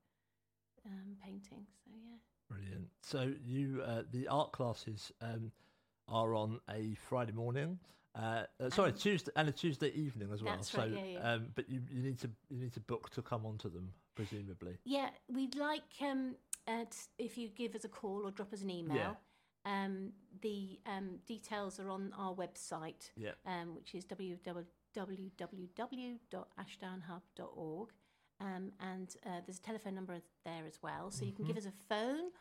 um, painting. So yeah. Brilliant. So you uh, the art classes um, are on a Friday morning. Uh, uh, sorry, Tuesday and a Tuesday evening as well. That's right, so, yeah, yeah. Um, but you, you need to you need to book to come onto them, presumably. Yeah, we'd like um, uh, if you give us a call or drop us an email. Yeah. Um, the um, details are on our website, yeah. um, which is www www.ashdownhub.org. Um, and uh, there's a telephone number there as well. So you can give Mm-hmm. us a phone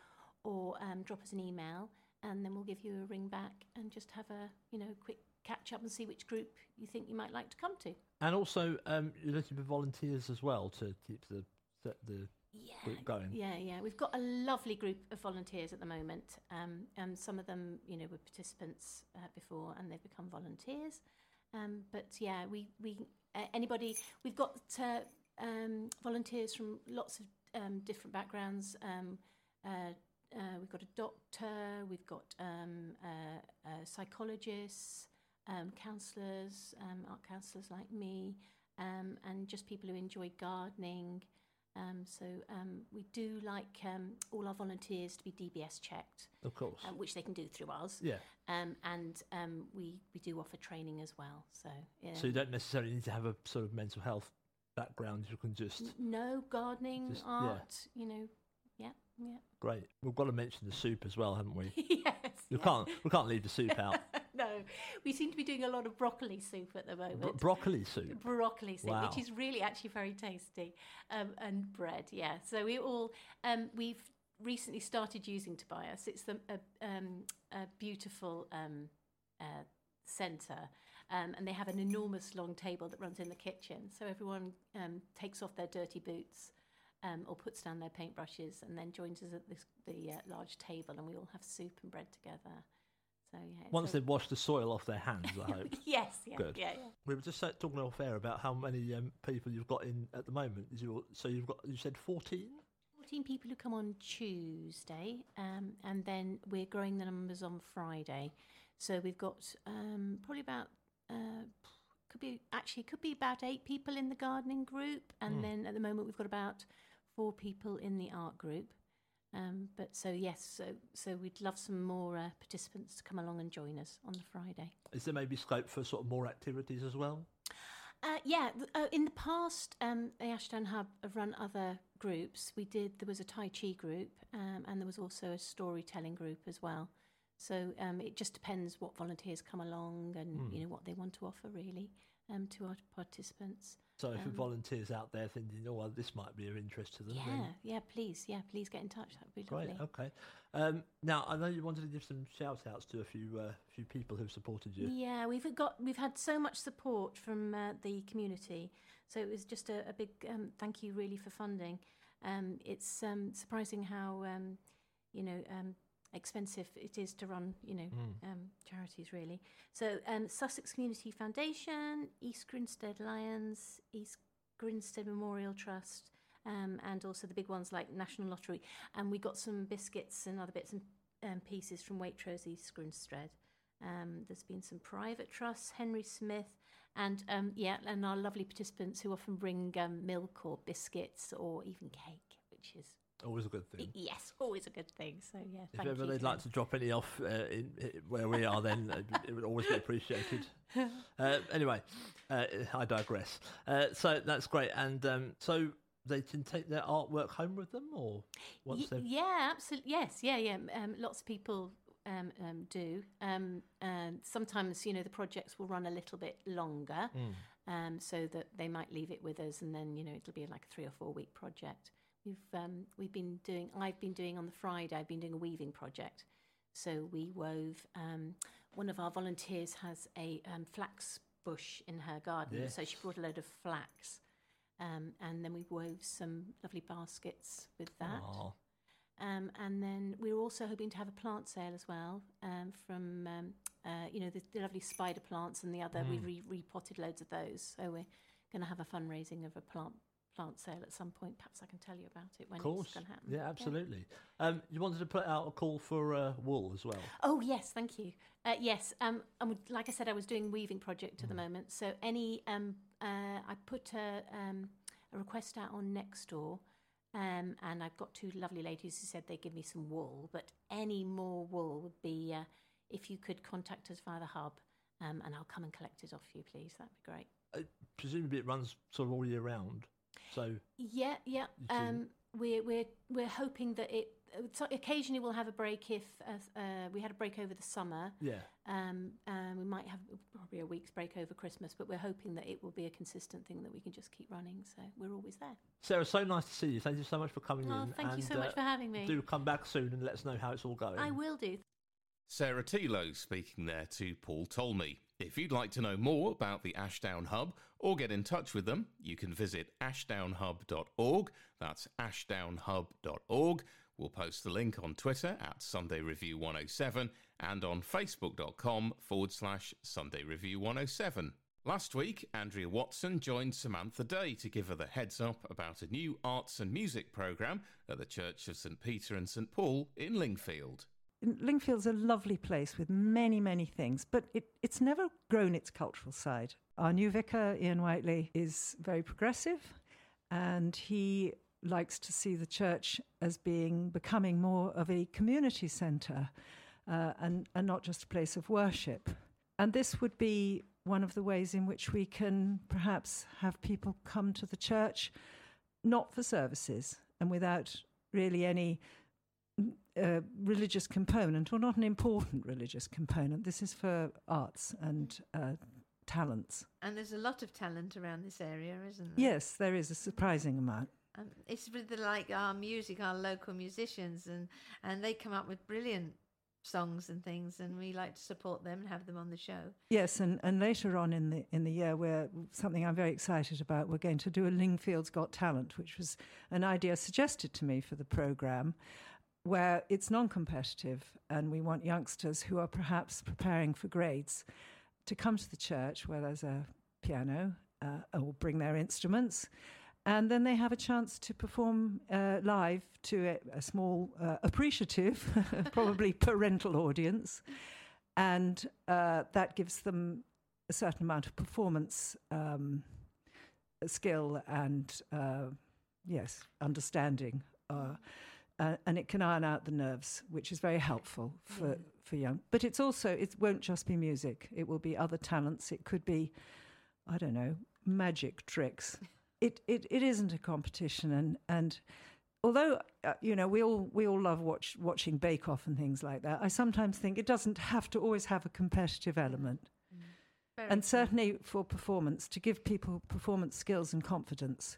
or um, drop us an email, and then we'll give you a ring back and just have a you know quick catch up and see which group you think you might like to come to. And also, um, you're looking for volunteers as well to keep the the, the yeah, group going. Yeah, yeah. We've got a lovely group of volunteers at the moment, um, and some of them, you know, were participants uh, before, and they've become volunteers. Um, but yeah, we we uh, anybody we've got um, volunteers from lots of um, different backgrounds. Um, uh, uh, we've got a doctor, we've got um, uh, uh, psychologists, um, counsellors, art counsellors like me, and just people who enjoy gardening. Um, so um, we do like um, all our volunteers to be DBS checked, Of course. uh, which they can do through us. Yeah. Um, and um, we we do offer training as well. So yeah. So you don't necessarily need to have a sort of mental health background. You can just no gardening, Just- yeah. art. You know, yeah, yeah. great. We've got to mention the soup as well, haven't we? [LAUGHS] yes. We yeah. can't we can't leave the soup out. [LAUGHS] [LAUGHS] no, we seem to be doing a lot of broccoli soup at the moment. Bro- broccoli soup. [LAUGHS] broccoli soup, Wow. which is really actually very tasty, um, and bread. Yeah, so we all um, we've recently started using Tobias. It's the, a, um, a beautiful um, uh, centre. Um, and they have an enormous long table that runs in the kitchen. So everyone um, takes off their dirty boots um, or puts down their paintbrushes and then joins us at this, the uh, large table, and we all have soup and bread together. So yeah. Once they've washed the soil off their hands, I hope. [LAUGHS] yes, yeah, Good. yeah, yeah. We were just uh, talking off air about how many um, people you've got in at the moment. Is your, so you've got you said fourteen. 14 people who come on Tuesday, um, and then we're growing the numbers on Friday. So we've got um, probably about uh, could be actually could be about eight people in the gardening group, and Hmm. then at the moment we've got about four people in the art group. Um, but so yes, so so we'd love some more uh, participants to come along and join us on the Friday. Is there maybe scope for sort of more activities as well? Uh, yeah, uh, in the past, um, the Ashdown Hub have run other groups. We did. There was a Tai Chi group, um, and there was also a storytelling group as well. So um, it just depends what volunteers come along and Hmm. you know what they want to offer really um, to our participants. So if Um, your volunteers out there thinking, oh, well, this might be of interest to them, Yeah, then yeah, please, yeah, please get in touch. That would be great. Okay. Um, now I know you wanted to give some shout outs to a few uh, few people who've supported you. Yeah, we've got we've had so much support from uh, the community, so it was just a, a big um, thank you really for funding. Um, it's um, surprising how um, you know um, expensive it is to run you know Mm. um, charities really. So um, Sussex Community Foundation, East Grinstead Lions, East Grinstead Memorial Trust. Um, and also the big ones like National Lottery, and we got some biscuits and other bits and um, pieces from Waitrose East Grinstead. Um, there's been some private trusts, Henry Smith, and um, yeah, and our lovely participants who often bring um, milk or biscuits or even cake, which is Always a good thing. Yes, always a good thing. So yeah, if ever they'd like to drop any off uh, in, in, where we are, then [LAUGHS] it would always be appreciated. Uh, anyway, uh, I digress. Uh, so that's great, and um, so they can take their artwork home with them, or once y- yeah, absolutely, yes, yeah, yeah. Um, lots of people um, um, do. Um, sometimes, you know, the projects will run a little bit longer, mm. so that they might leave it with us, and then you know it'll be like a three or four week project. We've um, we've been doing. I've been doing on the Friday. I've been doing a weaving project. So we wove. Um, one of our volunteers has a um, flax bush in her garden, yes. so she brought a load of flax, um, and then we wove some lovely baskets with that. Um, and then we are also hoping to have a plant sale as well um, from uh, you know the, the, lovely spider plants and the other. Mm. We re- repotted loads of those, so we're going to have a fundraising of a plant plant sale at some point. Perhaps I can tell you about it when of course. it's going to happen. Yeah, absolutely. Yeah. Um, you wanted to put out a call for uh, wool as well. Oh yes, thank you. Uh, yes, um, would, like I said, I was doing weaving project at mm. the moment. So any, um, uh, I put a, um, a, request out on Nextdoor. Um, and I've got two lovely ladies who said they'd give me some wool, but any more wool would be uh, if you could contact us via the hub, um, and I'll come and collect it off you, please. That'd be great. Uh, presumably, it runs sort of all year round. So yeah, yeah. Um, we're we're we're hoping that it. So occasionally we'll have a break if uh, uh, we had a break over the summer. Yeah. Um, and we might have probably a week's break over Christmas, but we're hoping that it will be a consistent thing that we can just keep running. So we're always there. Sarah, so nice to see you. Thank you so much for coming oh, in. Thank and, you so much uh, for having me. Do come back soon and let us know how it's all going. I will do. Sarah Tilo speaking there to Paul Talmey. If you'd like to know more about the Ashdown Hub or get in touch with them, you can visit ashdownhub.org. That's ashdownhub.org. We'll post the link on Twitter at Sunday Review 107 and on facebook.com forward slash Sunday Review 107. Last week, Andrea Watson joined Samantha Day to give her the heads up about a new arts and music programme at the Church of St Peter and St Paul in Lingfield. Lingfield's a lovely place with many, many things, but it, it's never grown its cultural side. Our new vicar, Ian Whiteley, is very progressive and he likes to see the church as being becoming more of a community centre uh, and, and not just a place of worship. And this would be one of the ways in which we can perhaps have people come to the church not for services and without really any a religious component, or not an important religious component. This is for arts and uh, talents. And there's a lot of talent around this area, isn't there? Yes, there is a surprising amount. Um, it's with like our music, our local musicians, and and they come up with brilliant songs and things, and we like to support them and have them on the show. Yes, and, and later on in the in the year, where something I'm very excited about, we're going to do a lingfield's Got Talent, which was an idea suggested to me for the program where it's non competitive and we want youngsters who are perhaps preparing for grades to come to the church where there's a piano uh, or bring their instruments. And then they have a chance to perform uh, live to a, a small, uh, appreciative, [LAUGHS] probably [LAUGHS] parental audience. And uh, that gives them a certain amount of performance um, skill and, uh, yes, understanding. Uh, and it can iron out the nerves, which is very helpful for, yeah. for young. But it's also, it won't just be music, it will be other talents. It could be, I don't know, magic tricks. [LAUGHS] it, it, it isn't a competition. And, and although, uh, you know, we all, we all love watch, watching Bake Off and things like that, I sometimes think it doesn't have to always have a competitive element. Mm. and certainly for performance, to give people performance skills and confidence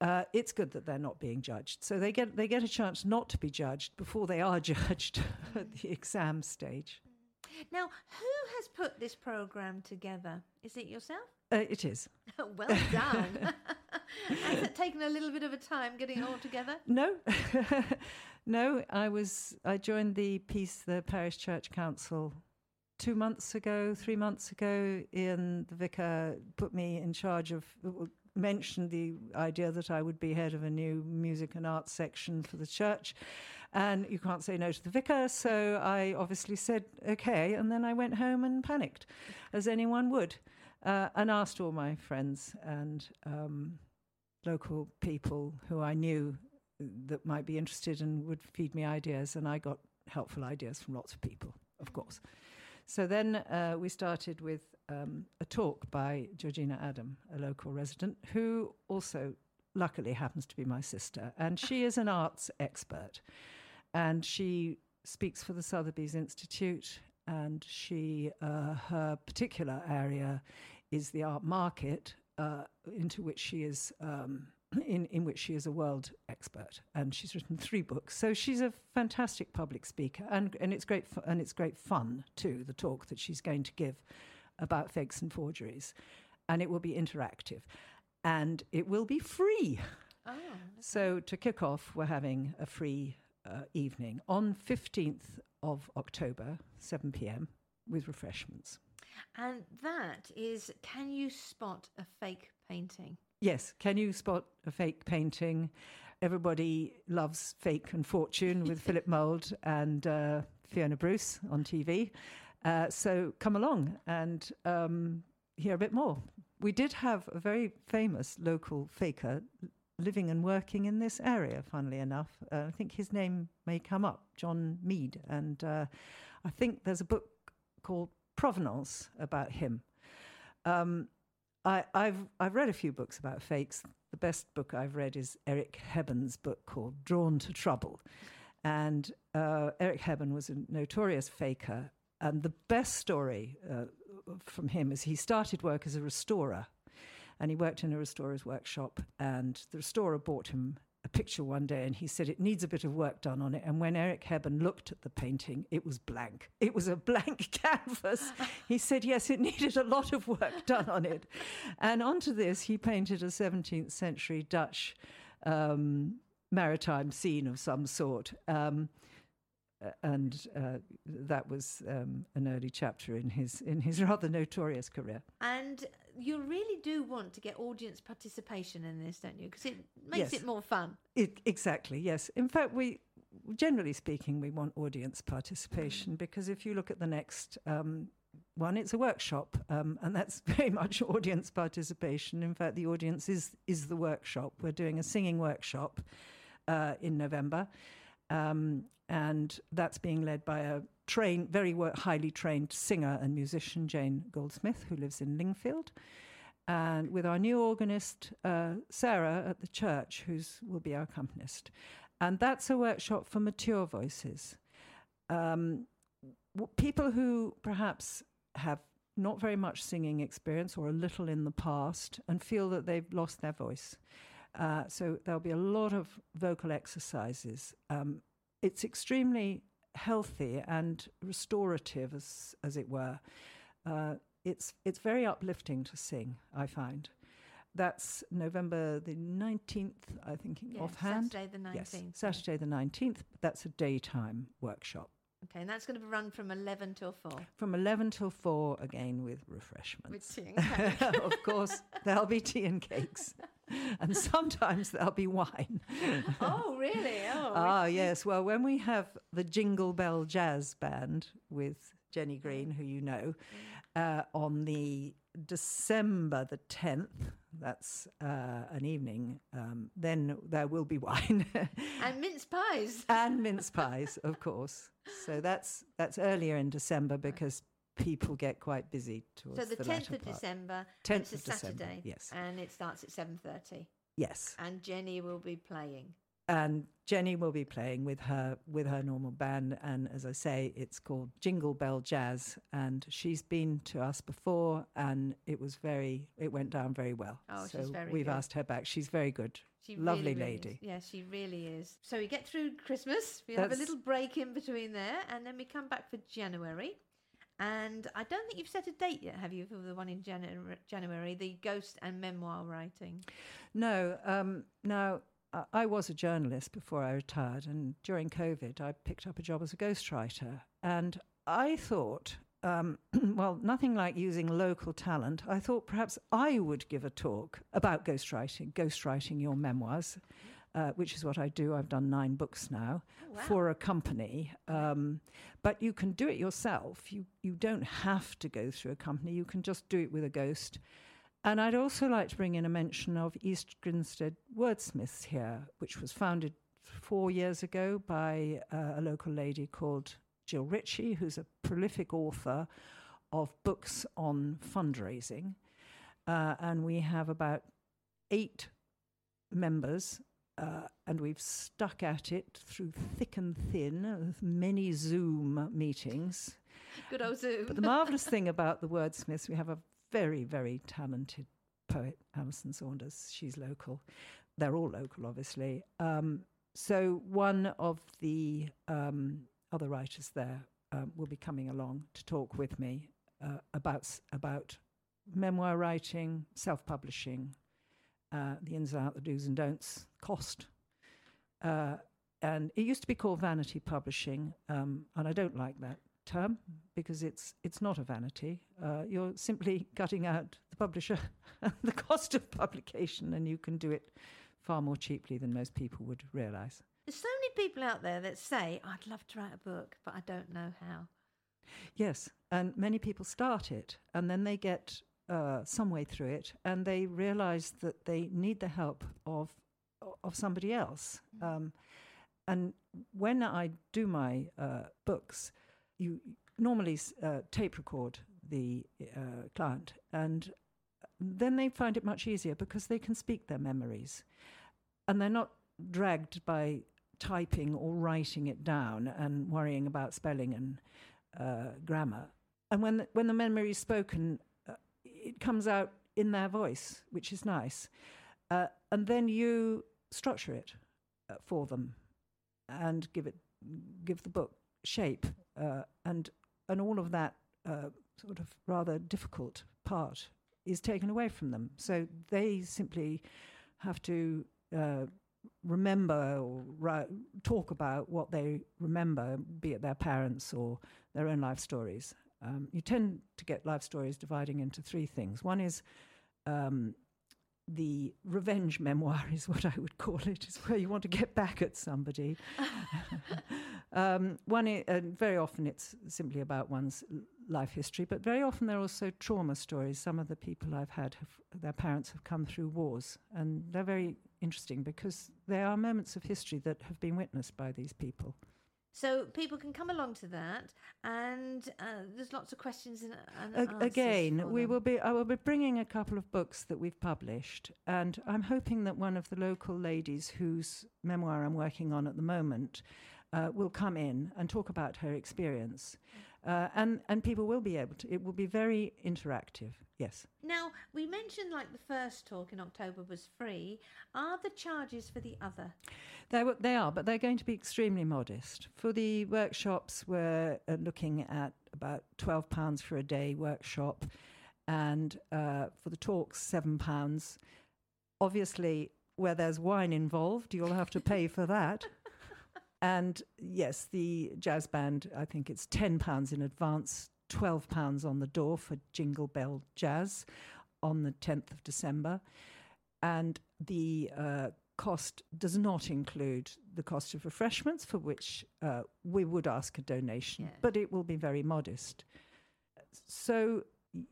uh, it's good that they're not being judged. So they get they get a chance not to be judged before they are [LAUGHS] judged at the exam stage. Now, who has put this program together? Is it yourself? Uh, it is. [LAUGHS] well done. [LAUGHS] has it taken a little bit of a time getting it all together? No, no. I was I joined the piece, the parish church council two months ago, three months ago, Ian, the vicar, put me in charge of mentioned the idea that I would be head of a new music and arts section for the church. And you can't say no to the vicar, so I obviously said okay. And then I went home and panicked, as anyone would, uh, and asked all my friends and um, local people who I knew that might be interested and would feed me ideas. And I got helpful ideas from lots of people, of course. So then uh, we started with um, a talk by Georgina Adam, a local resident, who also luckily happens to be my sister. And she is an arts expert. And she speaks for the Sotheby's Institute. And she, uh, her particular area is the art market, uh, into which she is. Um, [CLEARS THROAT] in, in which she is a world expert, and she's written three books. So she's a fantastic public speaker, and, and it's great and it's great fun too. The talk that she's going to give about fakes and forgeries, and it will be interactive, and it will be free. Oh, So to kick off, we're having a free uh, evening on fifteenth of October, seven p.m. with refreshments. And that is can you spot a fake painting? Yes. Can you spot a fake painting? Everybody loves Fake and Fortune with [LAUGHS] Philip Mould and uh, Fiona Bruce on TV. Uh, so come along and um, hear a bit more. We did have a very famous local faker living and working in this area, funnily enough. Uh, I think his name may come up, John Mead. And uh, I think there's a book called Provenance about him. Um, I, I've I've read a few books about fakes. The best book I've read is Eric Hebborn's book called Drawn to Trouble, and uh, Eric Hebborn was a notorious faker. And the best story uh, from him is he started work as a restorer, and he worked in a restorer's workshop. And the restorer bought him a picture one day and he said it needs a bit of work done on it. And when Eric Hebborn looked at the painting, it was blank. It was a blank [LAUGHS] canvas. he said, yes, it needed a lot of work done on it. And onto this, he painted a 17th century Dutch um, maritime scene of some sort. Um, and uh, that was um, an early chapter in his in his [LAUGHS] rather notorious career. And you really do want to get audience participation in this, don't you? Because it makes Yes. it more fun. It, exactly, yes. In fact, we, generally speaking, we want audience participation because if you look at the next um, one, it's a workshop, um, and that's [LAUGHS] very much audience participation. In fact, the audience is is the workshop. We're doing a singing workshop uh, in November, um, and that's being led by a trained, very highly trained singer and musician, Jane Goldsmith, who lives in Lingfield and with our new organist uh, Sarah at the church, who will be our accompanist. And that's a workshop for mature voices, um, w- people who perhaps have not very much singing experience or a little in the past and feel that they've lost their voice. Uh, so there'll be a lot of vocal exercises. Um, it's extremely healthy and restorative, as as it were. Uh, it's it's very uplifting to sing. I find. That's November the nineteenth, I think, offhand. Saturday the 19th, yeah. Saturday the nineteenth. That's a daytime workshop Okay, and that's going to run from 11 till 4. from eleven till four, again with refreshments. With tea and cake. [LAUGHS] of course, there'll be tea and cakes, [LAUGHS] [LAUGHS] and sometimes there'll be wine. [LAUGHS] oh, really? Oh, ah, yes. Well, when we have the Jingle Bell Jazz Band with Jenny Green, who you know, uh, on the December the 10th, that's uh, an evening, um, then there will be [LAUGHS] wine. and mince pies. and mince pies, of course. So that's that's earlier in December because people get quite busy towards So the, the 10th of part. December, 10th it's a of December, yes. And it starts at 7.30. Yes. And Jenny will be playing. and Jenny will be playing with her with her normal band, and as I say, it's called Jingle Bell Jazz, and she's been to us before, and it was very it went down very well. Oh, so she's very we've good. asked her back. She's very good, She lovely really, really lady. Is. Yeah, she really is. So we get through Christmas. We have a little break in between there, and then we come back for January. And I don't think you've set a date yet, have you, for the one in Janu- January, the ghost and memoir writing? No, um, now I- I was a journalist before I retired, and during COVID, I picked up a job as a ghostwriter. And I thought, um, [CLEARS THROAT] well, nothing like using local talent. I thought perhaps I would give a talk about ghostwriting, ghostwriting your memoirs. Uh, which is what I do. I've done nine books now for a company, um, but you can do it yourself. You you don't have to go through a company. You can just do it with a ghost. And I'd also like to bring in a mention of East Grinstead Wordsmiths here, which was founded four years ago by uh, a local lady called Jill Ritchie, who's a prolific author of books on fundraising. Uh, and we have about eight members, uh, and we've stuck at it through thick and thin with many Zoom meetings. Good old Zoom. But the marvellous thing about the Wordsmiths, we have a very, very talented poet, Alison Saunders. She's local. They're all local, obviously. Um, so one of the um, other writers there um, will be coming along to talk with me uh, about about memoir writing, self-publishing, uh, the ins and outs, the do's and don'ts, cost. Uh, and it used to be called vanity publishing, um, and I don't like that term because it's it's not a vanity. Uh, you're simply cutting out the publisher and [LAUGHS] the cost of publication, and you can do it far more cheaply than most people would realise. There's so many people out there that say, "I'd love to write a book, but I don't know how." Yes, and many people start it, and then they get uh, some way through it, and they realise that they need the help of of somebody else. Mm. Um, and when I do my uh, books, you normally uh, tape record the uh, client, and then they find it much easier because they can speak their memories, and they're not dragged by typing or writing it down and worrying about spelling and uh, grammar. And when the, when the memory is spoken, it comes out in their voice, which is nice. Uh, and then you structure it uh, for them and give it give the book shape uh, and and all of that uh, sort of rather difficult part is taken away from them. So they simply have to uh, remember or ri- talk about what they remember, be it their parents or their own life stories. Um, you tend to get life stories dividing into three things. One is um, the revenge memoir, is what I would call it, is where you want to get back at somebody. [LAUGHS] um, one, is, uh, very often it's simply about one's life history, but very often there are also trauma stories. Some of the people I've had, have, their parents have come through wars, and they're very interesting because there are moments of history that have been witnessed by these people. So people can come along to that, and uh, there's lots of questions and, and again. We will be. I will be bringing a couple of books that we've published, and I'm hoping that one of the local ladies whose memoir I'm working on at the moment uh, will come in and talk about her experience. Uh, and and people will be able to. It will be very interactive. Yes. Now we mentioned like the first talk in October was free. Are the charges for the other? They were, they are, but they're going to be extremely modest. For the workshops, we're uh, looking at about twelve pounds for a day workshop, and uh, for the talks, seven pounds. Obviously, where there's wine involved, you'll have to pay for that. [LAUGHS] And yes, the jazz band, I think it's £10 in advance, £12 on the door for Jingle Bell Jazz on the 10th of December. And the uh, cost does not include the cost of refreshments, for which uh, we would ask a donation, yeah. but it will be very modest. So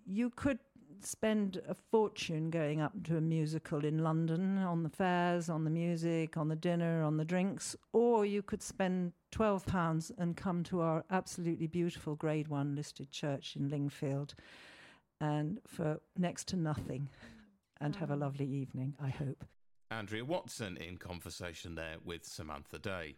you could spend a fortune going up to a musical in London on the fares, on the music, on the dinner, on the drinks, or you could spend twelve pounds and come to our absolutely beautiful Grade One listed church in Lingfield, and for next to nothing, and have a lovely evening. I hope. Andrea Watson in conversation there with Samantha Day.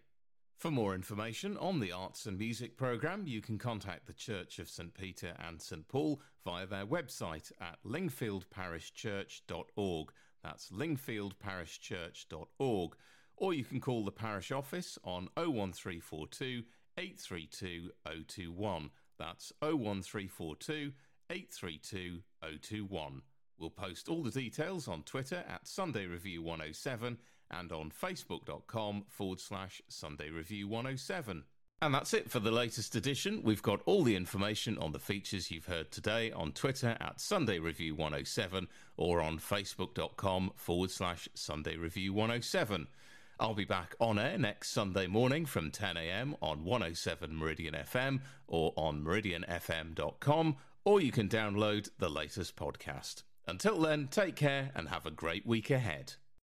For more information on the Arts and Music programme, you can contact the Church of St Peter and St Paul via their website at lingfieldparishchurch.org. That's lingfieldparishchurch.org. Or you can call the parish office on 01342 832 021. That's 01342 832 021. We'll post all the details on Twitter at Sunday Review 107 and on facebook.com forward slash Sunday Review 107. And that's it for the latest edition. We've got all the information on the features you've heard today on Twitter at Sunday Review 107 or on facebook.com forward slash Sunday Review 107. I'll be back on air next Sunday morning from 10am on 107 Meridian FM or on meridianfm.com, or you can download the latest podcast. Until then, take care and have a great week ahead.